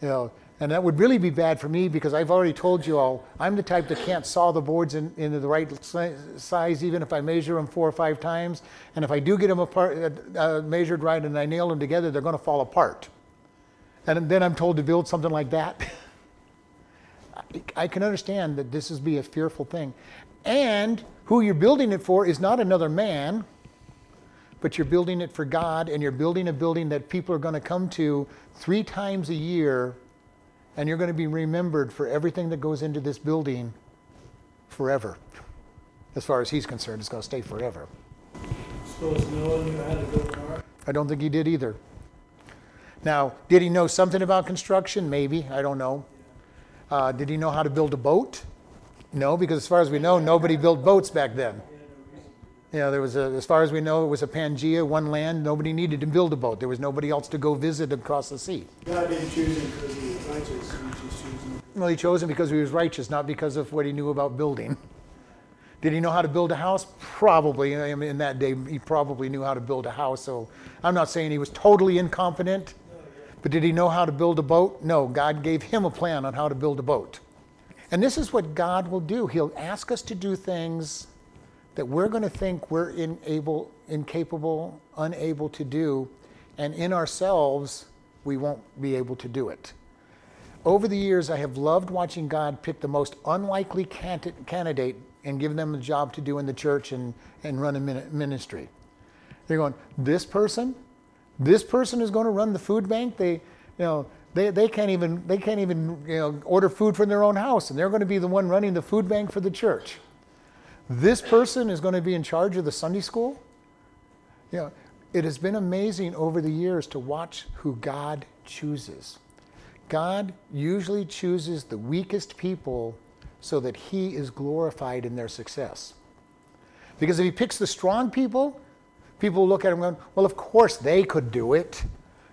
[SPEAKER 1] You know, and that would really be bad for me because I've already told you all, I'm the type that can't saw the boards in, into the right size, even if I measure them four or five times. And if I do get them apart, uh, uh measured right and I nail them together, they're going to fall apart. And then I'm told to build something like that. I can understand that this is be a fearful thing. And who you're building it for is not another man, but you're building it for God, and you're building a building that people are going to come to three times a year, and you're going to be remembered for everything that goes into this building forever. As far as he's concerned, it's going to stay forever.
[SPEAKER 2] Suppose Noah knew how to build an ark?
[SPEAKER 1] I don't think he did either. Now, did he know something about construction? Maybe. I don't know. Uh, did he know how to build a boat? No, because as far as we know, nobody built boats back then. You know, there was a, as far as we know, it was a Pangea, one land. Nobody needed to build a boat. There was nobody else to go visit across the sea.
[SPEAKER 2] God didn't choose him because he was righteous, he just chose him.
[SPEAKER 1] Well, he chose him because he was righteous, not because of what he knew about building. Did he know how to build a house? Probably. I mean, in that day, he probably knew how to build a house. So I'm not saying he was totally incompetent, but did he know how to build a boat? No. God gave him a plan on how to build a boat. And this is what God will do. He'll ask us to do things that we're going to think we're inable, incapable, unable to do, and in ourselves, we won't be able to do it. Over the years, I have loved watching God pick the most unlikely candidate and give them a job to do in the church and, and run a ministry. They're going, this person, this person is going to run the food bank. They, you know, they, they can't even they can't even you know, order food from their own house, and they're going to be the one running the food bank for the church. This person is going to be in charge of the Sunday school. You know, it has been amazing over the years to watch who God chooses. God usually chooses the weakest people so that He is glorified in their success. Because if He picks the strong people, people look at Him going, well, of course they could do it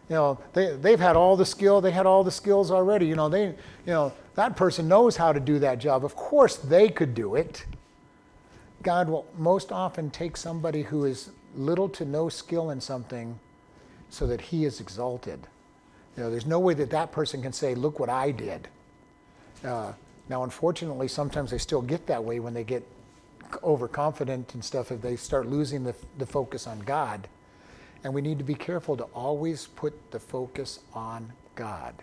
[SPEAKER 1] you know, they, they've had all the skill, they had all the skills already. You know, they, you know, that person knows how to do that job. Of course, they could do it. God will most often take somebody who is little to no skill in something so that he is exalted. You know, there's no way that that person can say, look what I did. Uh, now, unfortunately, sometimes they still get that way when they get overconfident and stuff, if they start losing the, the focus on God. And we need to be careful to always put the focus on God.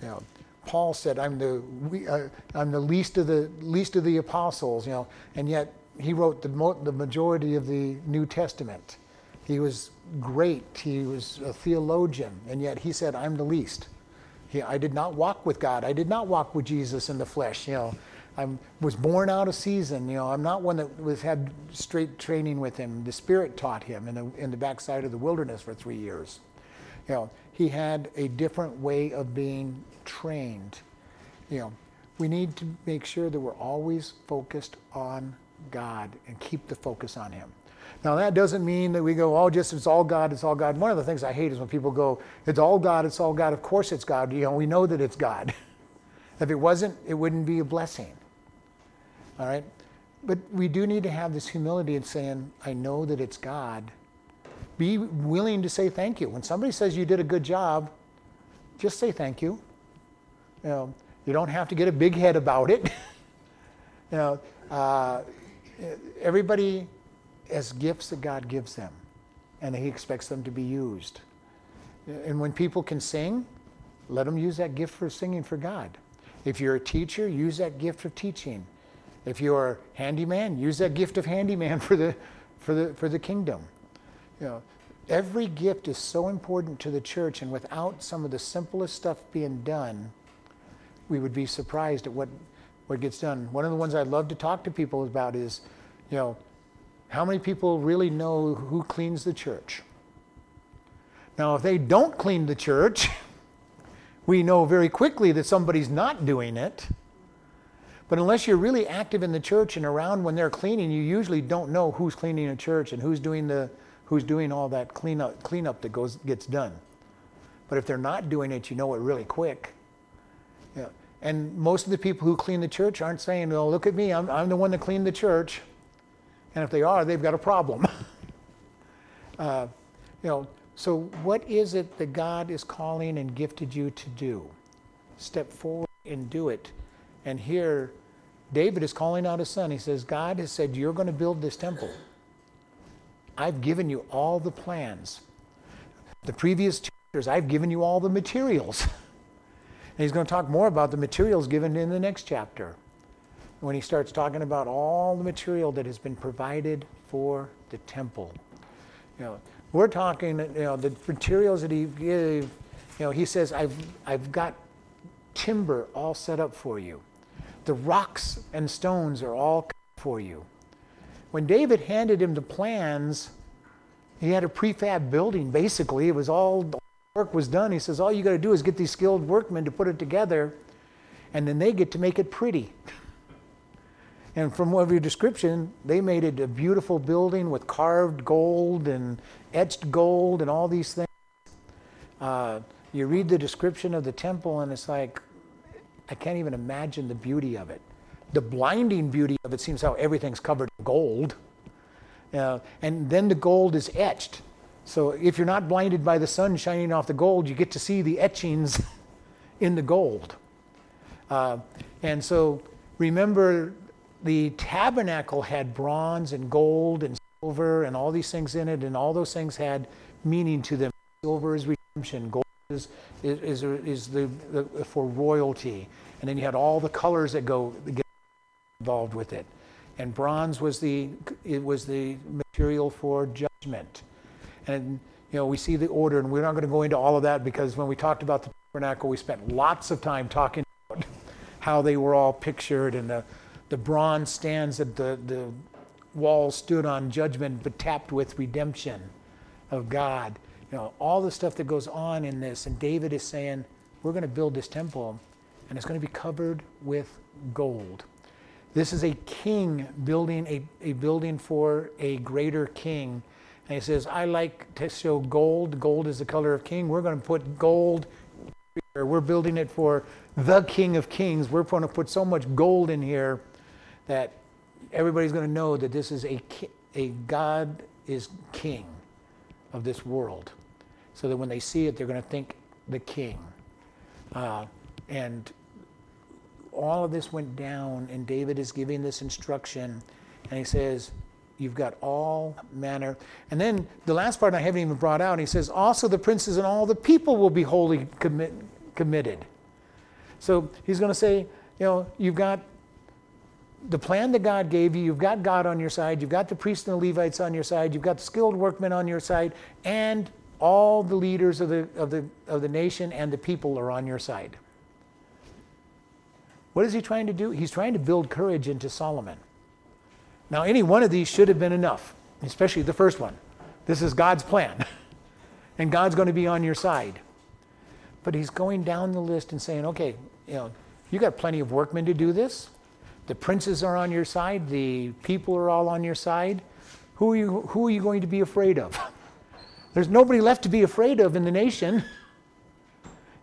[SPEAKER 1] You know, Paul said, "I'm the we, uh, I'm the least of the least of the apostles." You know, and yet he wrote the mo- the majority of the New Testament. He was great. He was a theologian, and yet he said, "I'm the least." He, I did not walk with God. I did not walk with Jesus in the flesh. You know, I was born out of season. You know, I'm not one that was had straight training with him. The Spirit taught him in the in the backside of the wilderness for three years. You know, he had a different way of being trained. You know, we need to make sure that we're always focused on God and keep the focus on Him. Now that doesn't mean that we go, oh, just it's all God, it's all God. One of the things I hate is when people go, it's all God, it's all God. Of course it's God. You know, we know that it's God. if it wasn't, it wouldn't be a blessing. All right? But we do need to have this humility in saying, I know that it's God. Be willing to say thank you. When somebody says you did a good job, just say thank you. You know, you don't have to get a big head about it. you know, uh, everybody has gifts that God gives them, and He expects them to be used. And when people can sing, let them use that gift for singing for God. If you're a teacher, use that gift for teaching. If you're handyman, use that gift of handyman for the, for the, for the kingdom. You know, every gift is so important to the church, and without some of the simplest stuff being done, we would be surprised at what, what gets done. One of the ones I love to talk to people about is, you know, how many people really know who cleans the church? Now, if they don't clean the church, we know very quickly that somebody's not doing it. But unless you're really active in the church and around when they're cleaning, you usually don't know who's cleaning a church and who's doing the who's doing all that cleanup cleanup that goes gets done. But if they're not doing it, you know it really quick. Yeah. And most of the people who clean the church aren't saying, "Well, look at me, I'm, I'm the one that cleaned the church." And if they are, they've got a problem. uh, you know, so what is it that God is calling and gifted you to do? Step forward and do it. And here, David is calling out his son. He says, God has said, You're going to build this temple. I've given you all the plans. The previous chapters, I've given you all the materials. and he's going to talk more about the materials given in the next chapter when he starts talking about all the material that has been provided for the temple. You know, we're talking, you know, the materials that he gave, you know, he says, I've, I've got timber all set up for you. The rocks and stones are all for you. When David handed him the plans, he had a prefab building basically. It was all the work was done. He says, All you got to do is get these skilled workmen to put it together, and then they get to make it pretty. And from your description, they made it a beautiful building with carved gold and etched gold and all these things. Uh, you read the description of the temple, and it's like, I can't even imagine the beauty of it. The blinding beauty of it seems how everything's covered in gold. Uh, and then the gold is etched. So if you're not blinded by the sun shining off the gold, you get to see the etchings in the gold. Uh, and so remember, the tabernacle had bronze and gold and silver and all these things in it, and all those things had meaning to them. Silver is redemption, gold is, is, is, the, the, for royalty. And then you had all the colors that go get involved with it. And bronze was the, it was the material for judgment. And you know, we see the order, and we're not going to go into all of that because when we talked about the tabernacle, we spent lots of time talking about how they were all pictured and the, the bronze stands that the, the wall stood on judgment but tapped with redemption of God. You know, all the stuff that goes on in this. And David is saying, we're going to build this temple and it's going to be covered with gold. This is a king building a, a building for a greater king. And he says, I like to show gold. Gold is the color of king. We're going to put gold here. We're building it for the king of kings. We're going to put so much gold in here that everybody's going to know that this is a, a God is king of this world. So that when they see it, they're going to think the king. Uh, and all of this went down, and David is giving this instruction, and he says, You've got all manner. And then the last part I haven't even brought out, he says, Also the princes and all the people will be wholly commit, committed. So he's going to say, You know, you've got the plan that God gave you, you've got God on your side, you've got the priests and the Levites on your side, you've got the skilled workmen on your side, and all the leaders of the, of the, of the nation and the people are on your side. What is he trying to do? He's trying to build courage into Solomon. Now, any one of these should have been enough, especially the first one. This is God's plan, and God's going to be on your side. But he's going down the list and saying, okay, you know, you got plenty of workmen to do this. The princes are on your side. The people are all on your side. Who are you, who are you going to be afraid of? There's nobody left to be afraid of in the nation.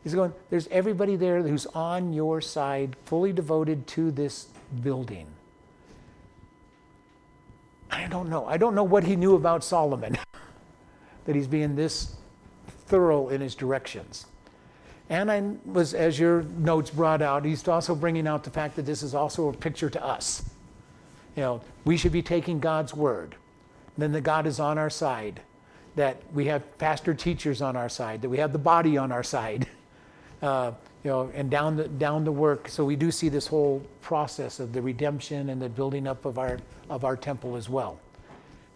[SPEAKER 1] He's going, there's everybody there who's on your side, fully devoted to this building. I don't know. I don't know what he knew about Solomon, that he's being this thorough in his directions. And I was, as your notes brought out, he's also bringing out the fact that this is also a picture to us. You know, we should be taking God's word. Then that God is on our side, that we have pastor teachers on our side, that we have the body on our side, uh, you know, and down the, down the work. So we do see this whole process of the redemption and the building up of our, of our temple as well.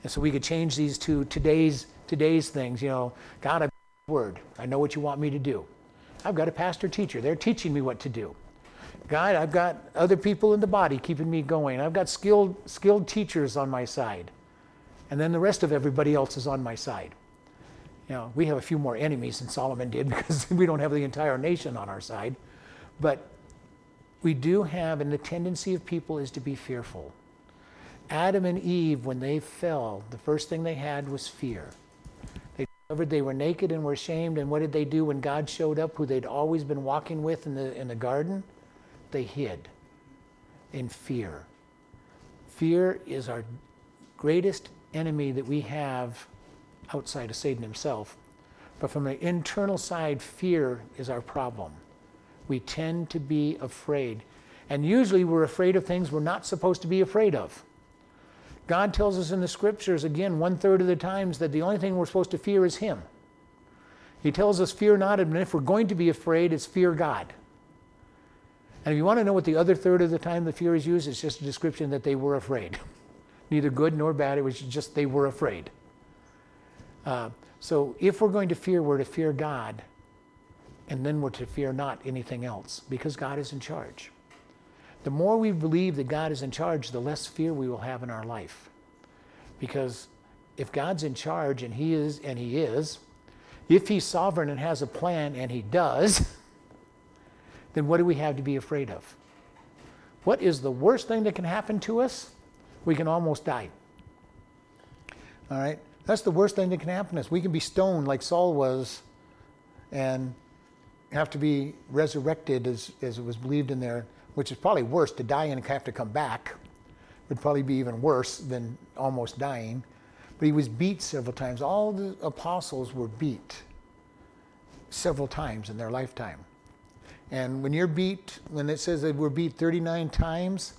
[SPEAKER 1] And so we could change these to today's, today's things. You know, God, I word. I know what you want me to do. I've got a pastor teacher. They're teaching me what to do. God, I've got other people in the body keeping me going. I've got skilled, skilled teachers on my side. And then the rest of everybody else is on my side. You know, we have a few more enemies than Solomon did because we don't have the entire nation on our side. But we do have, and the tendency of people is to be fearful. Adam and Eve, when they fell, the first thing they had was fear they were naked and were ashamed. And what did they do when God showed up, who they'd always been walking with in the, in the garden? They hid in fear. Fear is our greatest enemy that we have outside of Satan himself. But from the internal side, fear is our problem. We tend to be afraid. And usually we're afraid of things we're not supposed to be afraid of. God tells us in the scriptures, again, one third of the times, that the only thing we're supposed to fear is Him. He tells us, Fear not, and if we're going to be afraid, it's fear God. And if you want to know what the other third of the time the fear is used, it's just a description that they were afraid. Neither good nor bad, it was just they were afraid. Uh, so if we're going to fear, we're to fear God, and then we're to fear not anything else, because God is in charge. The more we believe that God is in charge, the less fear we will have in our life. Because if God's in charge, and He is, and He is, if He's sovereign and has a plan, and He does, then what do we have to be afraid of? What is the worst thing that can happen to us? We can almost die. All right? That's the worst thing that can happen to us. We can be stoned like Saul was and have to be resurrected as, as it was believed in there, which is probably worse to die and have to come back. Would probably be even worse than almost dying. But he was beat several times. All the apostles were beat several times in their lifetime. And when you're beat, when it says that we're beat 39 times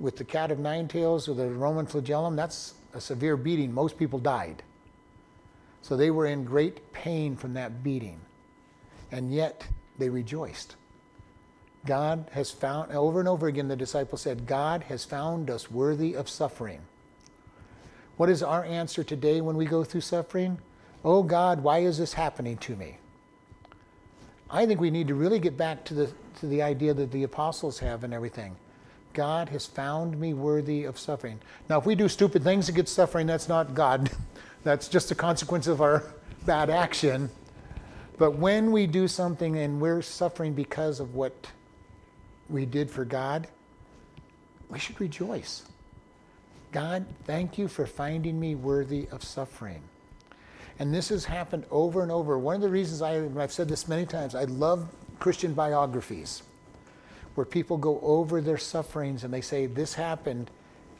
[SPEAKER 1] with the cat of nine tails or the Roman flagellum, that's a severe beating. Most people died. So they were in great pain from that beating. And yet they rejoiced. God has found, over and over again, the disciples said, God has found us worthy of suffering. What is our answer today when we go through suffering? Oh God, why is this happening to me? I think we need to really get back to the, to the idea that the apostles have and everything. God has found me worthy of suffering. Now, if we do stupid things to get suffering, that's not God. that's just a consequence of our bad action. But when we do something and we're suffering because of what we did for God, we should rejoice. God, thank you for finding me worthy of suffering. And this has happened over and over. One of the reasons I, I've said this many times, I love Christian biographies where people go over their sufferings and they say, This happened.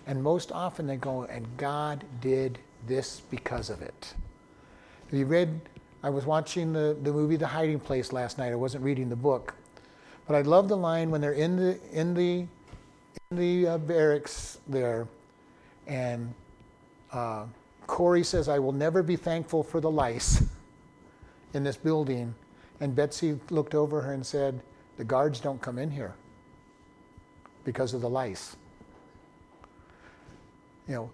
[SPEAKER 1] And most often they go, And God did this because of it. You read? I was watching the, the movie The Hiding Place last night. I wasn't reading the book. But I love the line when they're in the, in the, in the uh, barracks there and uh, Corrie says, I will never be thankful for the lice in this building. And Betsy looked over her and said, The guards don't come in here because of the lice. You know,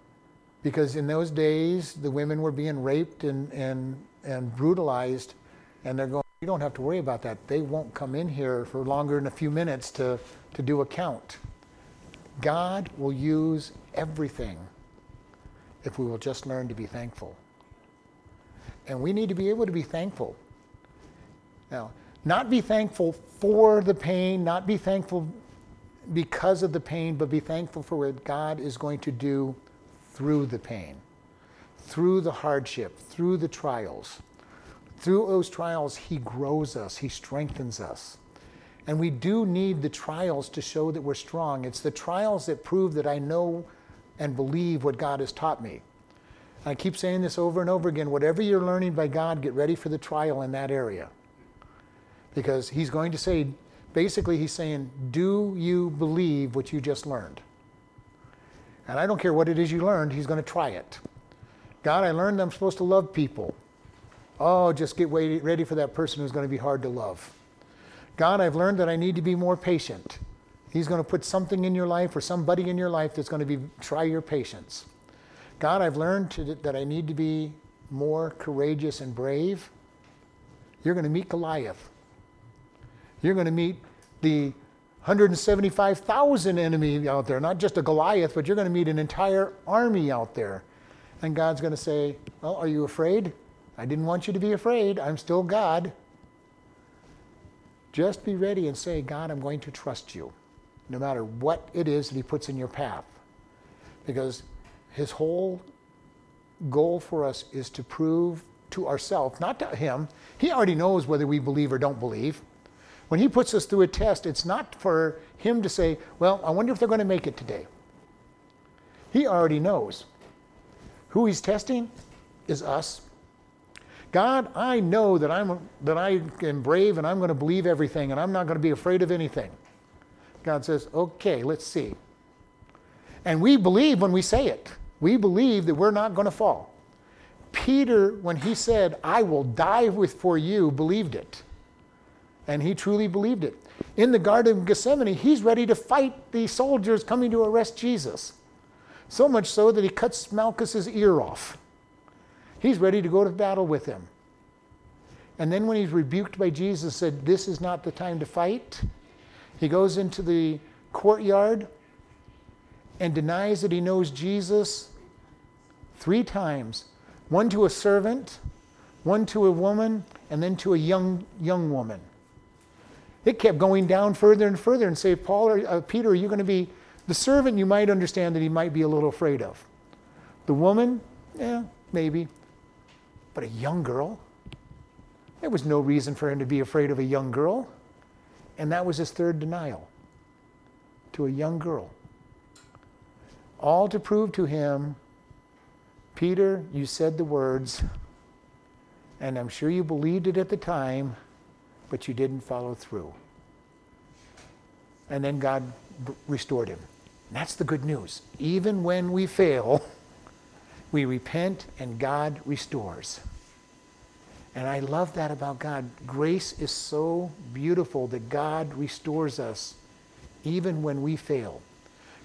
[SPEAKER 1] because in those days, the women were being raped and, and, and brutalized, and they're going, You don't have to worry about that. They won't come in here for longer than a few minutes to, to do a count. God will use everything if we will just learn to be thankful. And we need to be able to be thankful. Now, not be thankful for the pain, not be thankful because of the pain, but be thankful for what God is going to do through the pain, through the hardship, through the trials. Through those trials, He grows us, He strengthens us. And we do need the trials to show that we're strong. It's the trials that prove that I know and believe what God has taught me. I keep saying this over and over again whatever you're learning by God, get ready for the trial in that area. Because He's going to say, basically, He's saying, Do you believe what you just learned? And I don't care what it is you learned, He's going to try it. God, I learned I'm supposed to love people. Oh, just get ready for that person who's going to be hard to love. God, I've learned that I need to be more patient. He's going to put something in your life or somebody in your life that's going to be try your patience. God, I've learned to, that I need to be more courageous and brave. You're going to meet Goliath. You're going to meet the 175,000 enemy out there, not just a Goliath, but you're going to meet an entire army out there. And God's going to say, Well, are you afraid? I didn't want you to be afraid. I'm still God. Just be ready and say, God, I'm going to trust you no matter what it is that He puts in your path. Because His whole goal for us is to prove to ourselves, not to Him. He already knows whether we believe or don't believe. When He puts us through a test, it's not for Him to say, Well, I wonder if they're going to make it today. He already knows. Who He's testing is us. God, I know that I'm that I am brave and I'm going to believe everything and I'm not going to be afraid of anything. God says, okay, let's see. And we believe when we say it. We believe that we're not going to fall. Peter, when he said, I will die with for you, believed it. And he truly believed it. In the Garden of Gethsemane, he's ready to fight the soldiers coming to arrest Jesus. So much so that he cuts Malchus's ear off. He's ready to go to battle with him. And then when he's rebuked by Jesus, said, This is not the time to fight, he goes into the courtyard and denies that he knows Jesus three times one to a servant, one to a woman, and then to a young, young woman. It kept going down further and further and say, Paul or uh, Peter, are you going to be the servant? You might understand that he might be a little afraid of. The woman, yeah, maybe. But a young girl? There was no reason for him to be afraid of a young girl. And that was his third denial to a young girl. All to prove to him, Peter, you said the words, and I'm sure you believed it at the time, but you didn't follow through. And then God b- restored him. And that's the good news. Even when we fail, we repent and God restores. And I love that about God. Grace is so beautiful that God restores us even when we fail.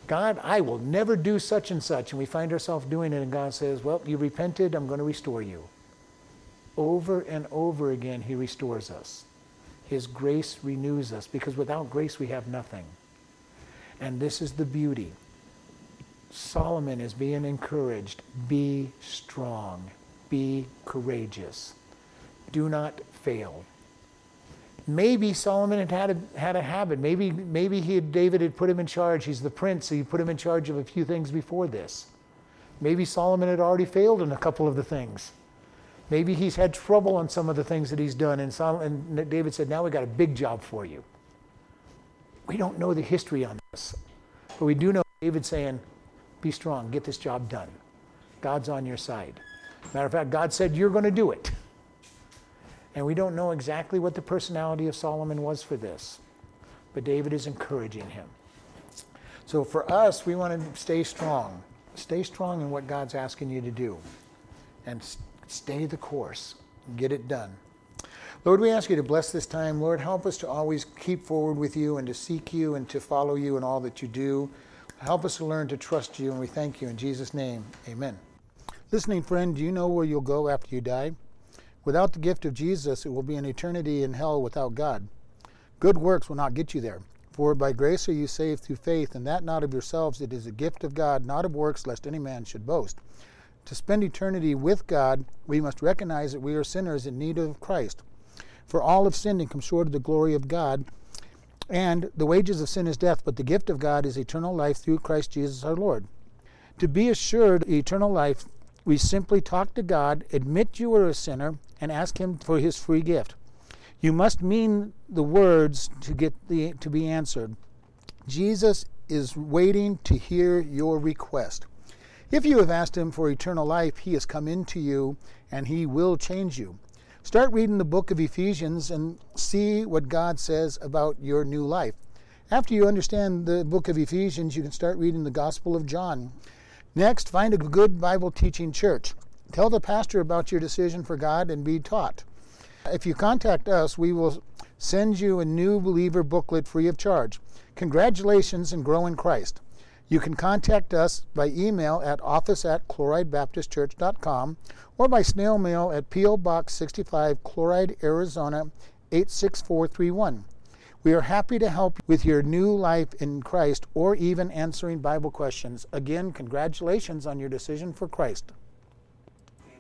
[SPEAKER 1] God, I will never do such and such. And we find ourselves doing it, and God says, Well, you repented, I'm going to restore you. Over and over again, He restores us. His grace renews us because without grace, we have nothing. And this is the beauty. Solomon is being encouraged be strong, be courageous, do not fail. Maybe Solomon had had a, had a habit. Maybe, maybe he had, David had put him in charge. He's the prince, so he put him in charge of a few things before this. Maybe Solomon had already failed in a couple of the things. Maybe he's had trouble on some of the things that he's done. And, Solomon, and David said, Now we got a big job for you. We don't know the history on this, but we do know David saying, Be strong, get this job done. God's on your side. Matter of fact, God said, You're going to do it. And we don't know exactly what the personality of Solomon was for this, but David is encouraging him. So for us, we want to stay strong. Stay strong in what God's asking you to do and stay the course. Get it done. Lord, we ask you to bless this time. Lord, help us to always keep forward with you and to seek you and to follow you in all that you do. Help us to learn to trust you, and we thank you in Jesus' name. Amen. Listening friend, do you know where you'll go after you die? Without the gift of Jesus, it will be an eternity in hell without God. Good works will not get you there. For by grace are you saved through faith, and that not of yourselves, it is a gift of God, not of works, lest any man should boast. To spend eternity with God, we must recognize that we are sinners in need of Christ. For all have sinned and come short of the glory of God, and the wages of sin is death, but the gift of God is eternal life through Christ Jesus our Lord. To be assured eternal life, we simply talk to God, admit you are a sinner, and ask Him for His free gift. You must mean the words to get the to be answered. Jesus is waiting to hear your request. If you have asked him for eternal life, he has come into you and he will change you. Start reading the book of Ephesians and see what God says about your new life. After you understand the book of Ephesians, you can start reading the Gospel of John. Next, find a good Bible teaching church. Tell the pastor about your decision for God and be taught. If you contact us, we will send you a new believer booklet free of charge. Congratulations and grow in Christ. You can contact us by email at office at chloridebaptistchurch.com or by snail mail at P.O. Box 65, Chloride, Arizona 86431. We are happy to help with your new life in Christ or even answering Bible questions. Again, congratulations on your decision for Christ.